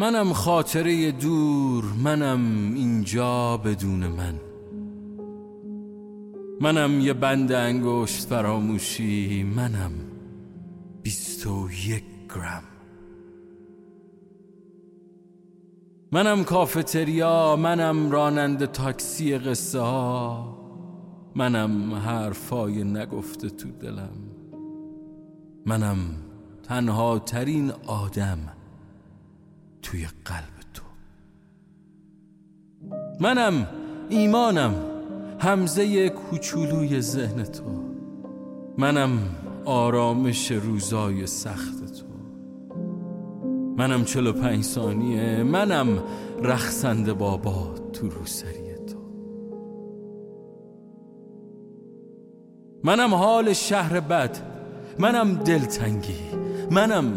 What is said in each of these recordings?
منم خاطره دور منم اینجا بدون من. منم یه بند انگشت فراموشی منم بیست و یک گرم. منم کافتریا منم راننده تاکسی قصه ها منم حرفای نگفته تو دلم. منم تنها ترین آدم توی قلب تو. منم ایمانم همزه کوچولوی ذهن تو. منم آرامش روزای سخت تو. منم چلو پنج ثانیه منم رخصند بابا تو روسری تو. منم حال شهر بد منم دلتنگی منم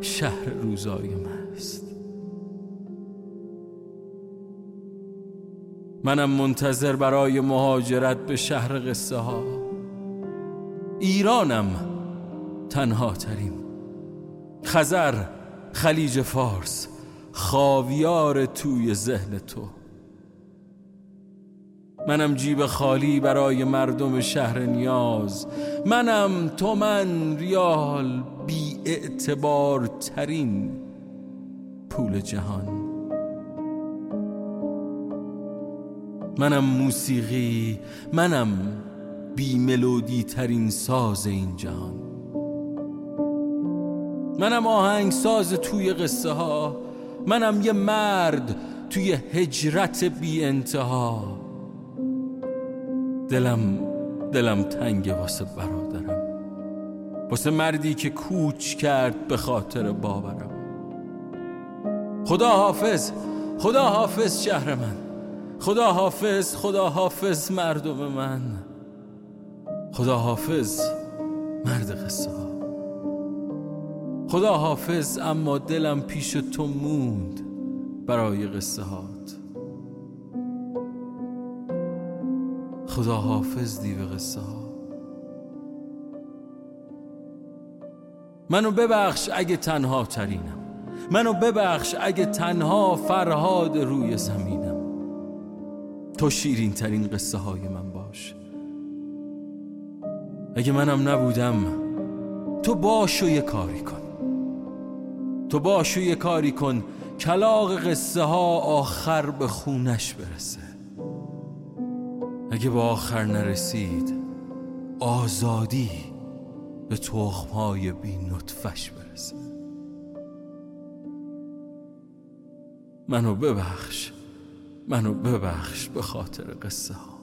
شهر روزای مست. منم منتظر برای مهاجرت به شهر قصه ها. ایرانم تنها ترین. خزر خلیج فارس خاویار توی ذهن تو. منم جیب خالی برای مردم شهر نیاز. منم تو من ریال بی اعتبار ترین پول جهان. منم موسیقی منم بی ملودی ترین ساز این جهان. منم آهنگ ساز توی قصه ها منم یه مرد توی هجرت بی انتها دلم دلم تنگ واسه برادرم واسه مردی که کوچ کرد به خاطر باورم. خدا حافظ خدا حافظ شهر من. خدا حافظ خدا حافظ مردم من. خدا حافظ مرد قصه خدا حافظ اما دلم پیش تو موند برای قصه هات. خدا حافظ دیو قصه ها. منو ببخش اگه تنها ترینم. منو ببخش اگه تنها فرهاد روی زمینم تو شیرین ترین قصه های من باش. اگه منم نبودم تو باش و یه کاری کن. تو باش و یه کاری کن کلاق قصه ها آخر به خونش برسه. اگه به آخر نرسید آزادی به تخمهای بی نطفش برسه. منو ببخش. منو ببخش به خاطر قصه ها.